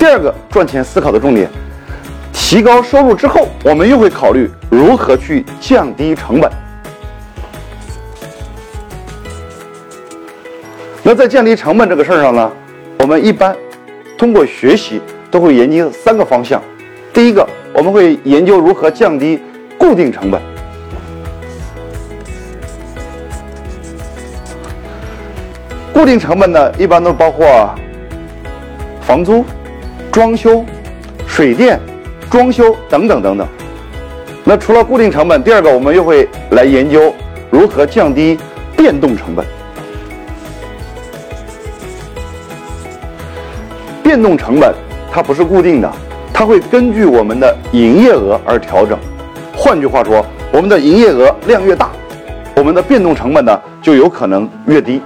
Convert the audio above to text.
第二个赚钱思考的重点，提高收入之后，我们又会考虑如何去降低成本。那在降低成本这个事儿上呢，我们一般通过学习都会研究三个方向。第一个，我们会研究如何降低固定成本。固定成本呢，一般都包括房租、装修、水电、装修等等等等。那除了固定成本，第二个我们又会来研究如何降低变动成本。变动成本它不是固定的，它会根据我们的营业额而调整。换句话说，我们的营业额量越大，我们的变动成本呢就有可能越低。